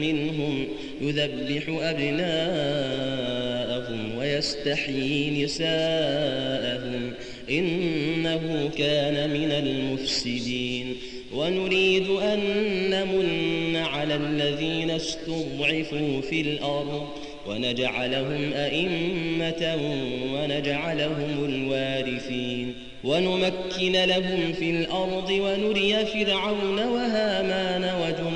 منهم يذبح أبناءهم ويستحيي نساءهم إنه كان من المفسدين. ونريد أن نمن على الذين استضعفوا في الأرض ونجعلهم أئمة ونجعلهم الوارثين. ونمكن لهم في الأرض ونري فرعون وهامان وجنودهما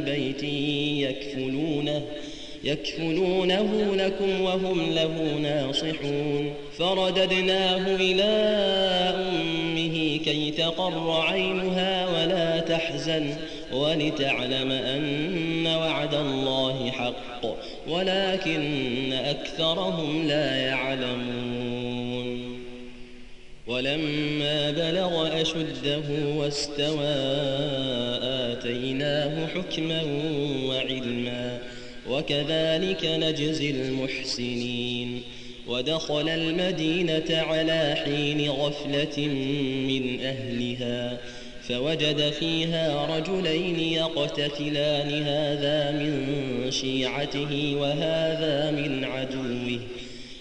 أهل بيت يكفلونه يكفلونه لكم وهم له ناصحون فرددناه إلى أمه كي تقر عينها ولا تحزن ولتعلم أن وعد الله حق ولكن أكثرهم لا يعلمون ولما بلغ أشده واستوى آتيناه حكما وعلما وكذلك نجزي المحسنين. ودخل المدينة على حين غفلة من أهلها فوجد فيها رجلين يقتتلان هذا من شيعته وهذا من عدوه.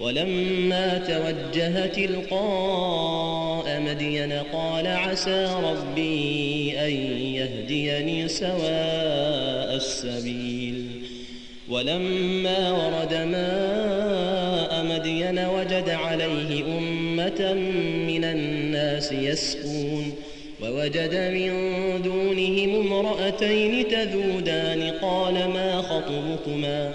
ولما توجه تلقاء مدين قال عسى ربي أن يهديني سواء السبيل. ولما ورد ماء مدين وجد عليه أمة من الناس يسكون ووجد من دونهم امرأتين تذودان قال ما خطبكما؟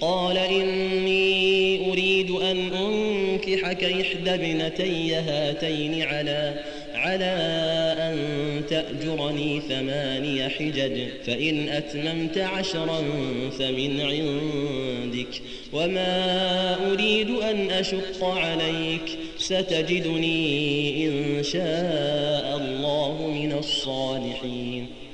قال إني أريد أن أنكحك إحدى ابنتي هاتين على على أن تأجرني ثماني حجج فإن أتممت عشرا فمن عندك وما أريد أن أشق عليك ستجدني إن شاء الله من الصالحين.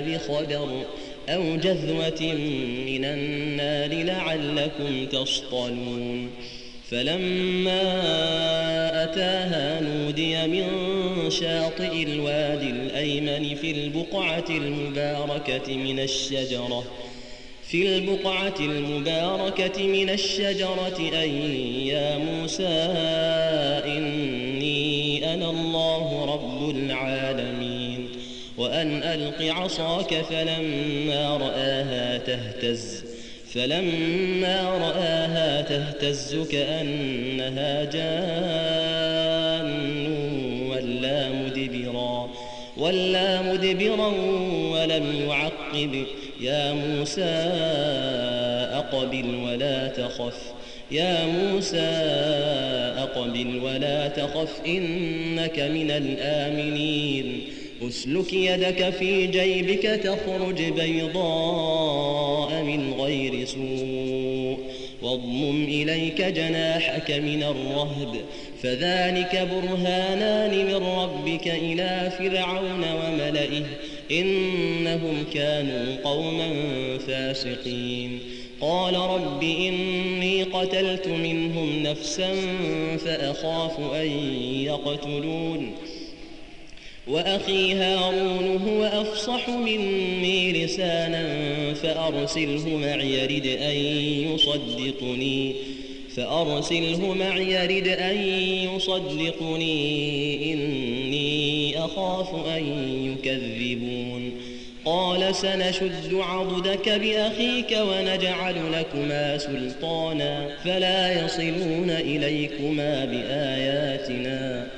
بخبر أو جذوة من النار لعلكم تصطلون. فلما أتاها نودي من شاطئ الوادي الأيمن في البقعة المباركة من الشجرة في البقعة المباركة من الشجرة أي يا موسى إني أنا الله رب العالمين. وأن ألق عصاك فلما رآها تهتز فلما رآها تهتز كأنها جان ولا مدبرا ولا مدبرا ولم يعقب. يا موسى أقبل ولا تخف يا موسى أقبل ولا تخف إنك من الآمنين. أسلك يدك في جيبك تخرج بيضاء من غير سوء واضمم إليك جناحك من الرهب فذلك برهانان من ربك إلى فرعون وملئه إنهم كانوا قوما فاسقين قال رب إني قتلت منهم نفسا فأخاف أن يقتلون وأخي هارون هو أفصح مني لسانا فأرسله معي رد أن يصدقني فأرسله معي رد أن يصدقني. إني أخاف أن يكذبون. قال سنشد عضدك بأخيك ونجعل لكما سلطانا فلا يصلون إليكما بآياتنا.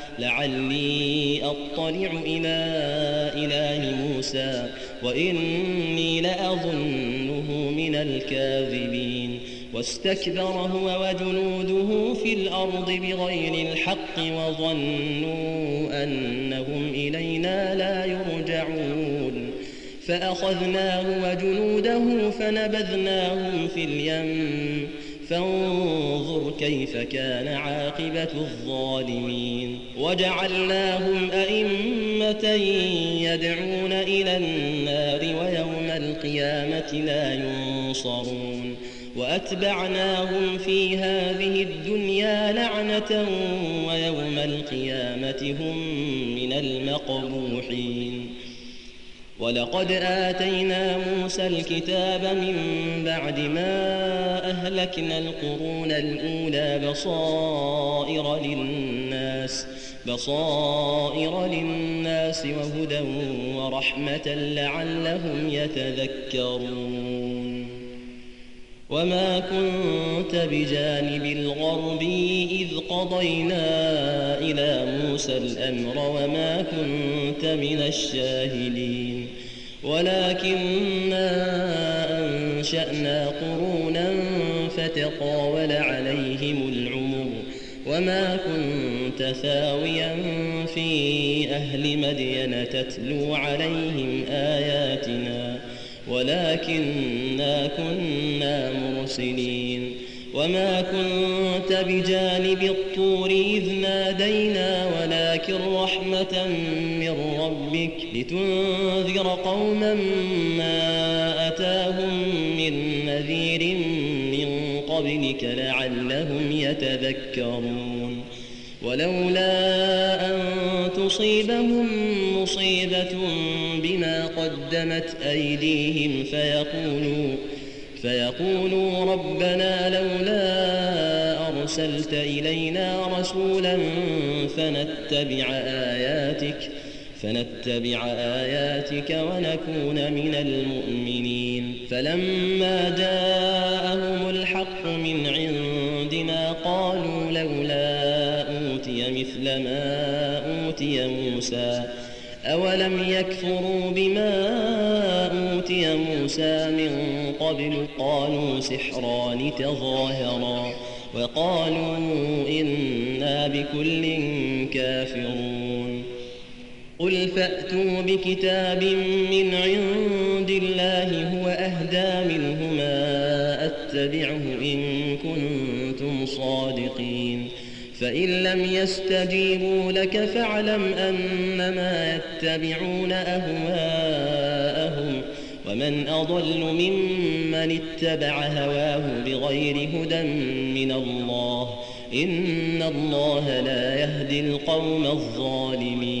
لعلي أطلع إلى إله موسى وإني لأظنه من الكاذبين. واستكبر هو وجنوده في الأرض بغير الحق وظنوا أنهم إلينا لا يرجعون. فأخذناه وجنوده فنبذناهم في اليم. فانظر كيف كان عاقبة الظالمين. وجعلناهم أئمة يدعون إلى النار ويوم القيامة لا ينصرون. وأتبعناهم في هذه الدنيا لعنة ويوم القيامة هم من المقبوحين. ولقد آتينا موسى الكتاب من بعد ما أهلكنا القرون الأولى بصائر للناس بصائر للناس وهدى ورحمة لعلهم يتذكرون. وما كنت بجانب الغرب إذ قضينا إلى موسى الأمر وما كنت من الشاهدين. ولكننا أنشأنا قرونا فتطاول عليهم العمر وما كنت ثاويا في أهل مدين تتلو عليهم آياتنا ولكننا كنا مرسلين وما كنت بجانب الطور إذ نادينا ولكن رحمة لتنذر قوما ما أتاهم من نذير من قبلك لعلهم يتذكرون. ولولا أن تصيبهم مصيبة بما قدمت أيديهم فيقولوا فيقولوا ربنا لولا أرسلت إلينا رسولا فنتبع آياتك فنتبع آياتك ونكون من المؤمنين. فلما جاءهم الحق من عندنا قالوا لولا أوتي مثل ما أوتي موسى. أولم يكفروا بما أوتي موسى من قبل؟ قالوا سحران تظاهرا. وقالوا إنا بكل كافرون. قل فأتوا بكتاب من عند الله هو أهدى منهما أتبعه إن كنتم صادقين فإن لم يستجيبوا لك فاعلم أنما يتبعون أهواءهم ومن أضل ممن اتبع هواه بغير هدى من الله إن الله لا يهدي القوم الظالمين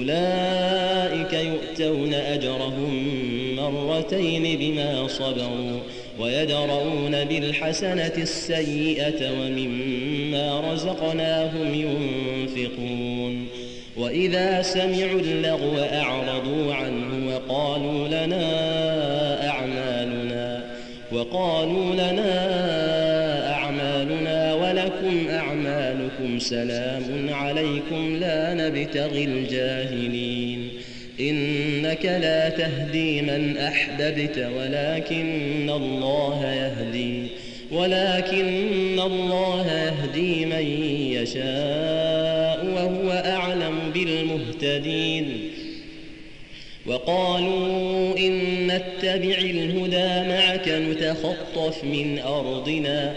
أولئك يؤتون أجرهم مرتين بما صبروا ويدرؤون بالحسنة السيئة ومما رزقناهم ينفقون. وإذا سمعوا اللغو أعرضوا عنه وقالوا لنا أعمالنا وقالوا لنا سلام عليكم لا نبتغي الجاهلين. إنك لا تهدي من أحببت ولكن الله يهدي ولكن الله يهدي من يشاء وهو أعلم بالمهتدين. وقالوا إن نتبع الهدى معك نتخطف من أرضنا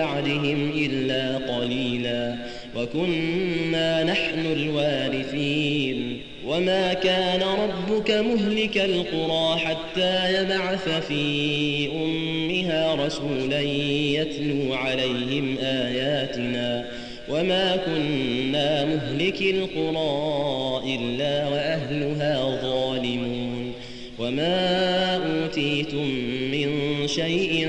بعدهم إلا قليلا. وكنا نحن الوارثين. وما كان ربك مهلك القرى حتى يبعث في أمها رسولا يتلو عليهم آياتنا. وما كنا مهلك القرى إلا وأهلها ظالمون. وما أوتيتم من شيء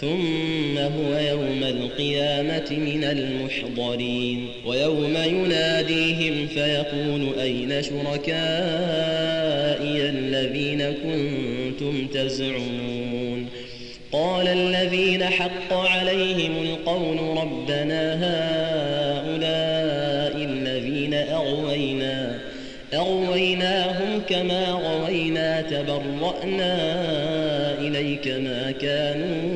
ثم هو يوم القيامة من المحضرين ويوم يناديهم فيقول أين شركائي الذين كنتم تزعمون؟ قال الذين حق عليهم القول ربنا هؤلاء الذين أغوينا أغويناهم كما غوينا تبرأنا إليك ما كانوا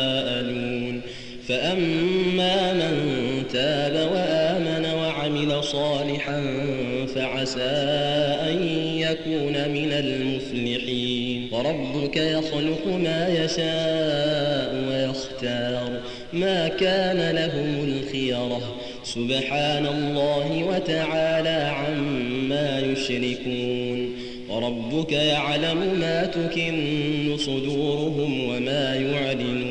فأما من تاب وآمن وعمل صالحا فعسى أن يكون من المفلحين. وربك يخلق ما يشاء ويختار ما كان لهم الخيرة سبحان الله وتعالى عما يشركون. وربك يعلم ما تكن صدورهم وما يعلنون.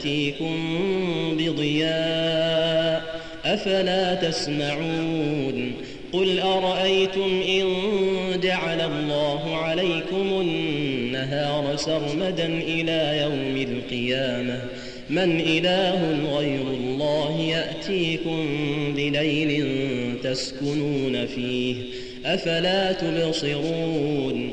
يأتيكم بضياء أفلا تسمعون قل أرأيتم إن جعل الله عليكم النهار سرمدا إلى يوم القيامة من إله غير الله يأتيكم بليل تسكنون فيه أفلا تبصرون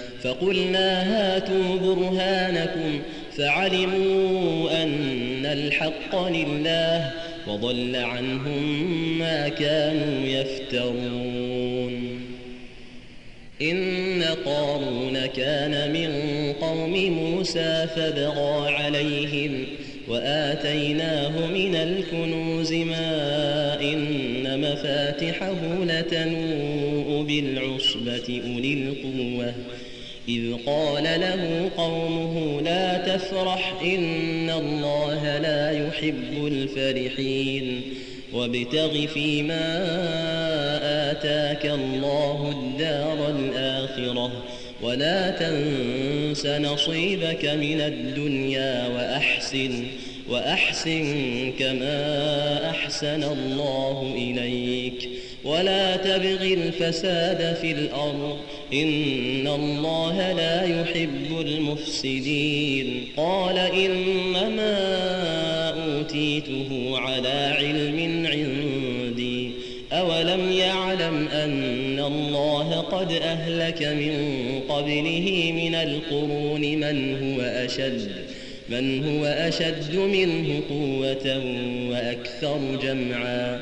فقلنا هاتوا برهانكم فعلموا أن الحق لله وضل عنهم ما كانوا يفترون. إن قارون كان من قوم موسى فبغى عليهم وآتيناه من الكنوز ما إن مفاتحه لتنوء بالعصبة أولي القوة. إذ قال له قومه لا تفرح إن الله لا يحب الفرحين وابتغ فيما آتاك الله الدار الآخرة ولا تنس نصيبك من الدنيا وأحسن وأحسن كما أحسن الله إليك ولا تبغ الفساد في الأرض. إن الله لا يحب المفسدين. قال إنما أوتيته على علم عندي. أولم يعلم أن الله قد أهلك من قبله من القرون من هو أشد من هو أشد منه قوة وأكثر جمعا.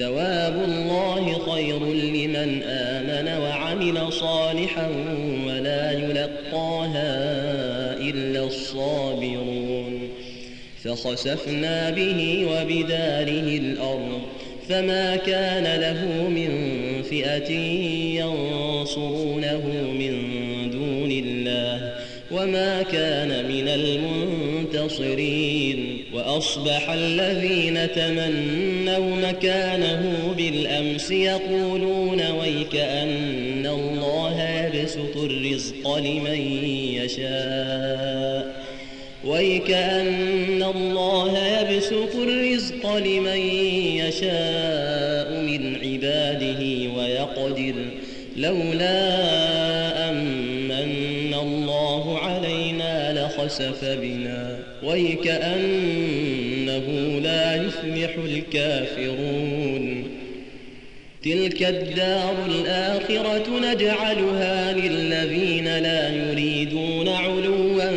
ثواب الله خير لمن آمن وعمل صالحا ولا يلقاها إلا الصابرون. فخسفنا به وبداره الأرض فما كان له من فئة ينصرونه وما كان من المنتصرين وأصبح الذين تمنوا مكانه بالأمس يقولون ويك أن الله يبسط الرزق لمن يشاء ويك أن الله يبسط الرزق لمن يشاء لخسف بنا ويكأنه لا يفلح الكافرون تلك الدار الآخرة نجعلها للذين لا يريدون علوا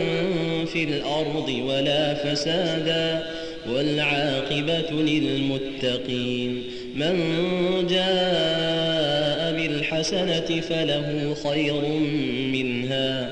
في الأرض ولا فسادا والعاقبة للمتقين من جاء بالحسنة فله خير منها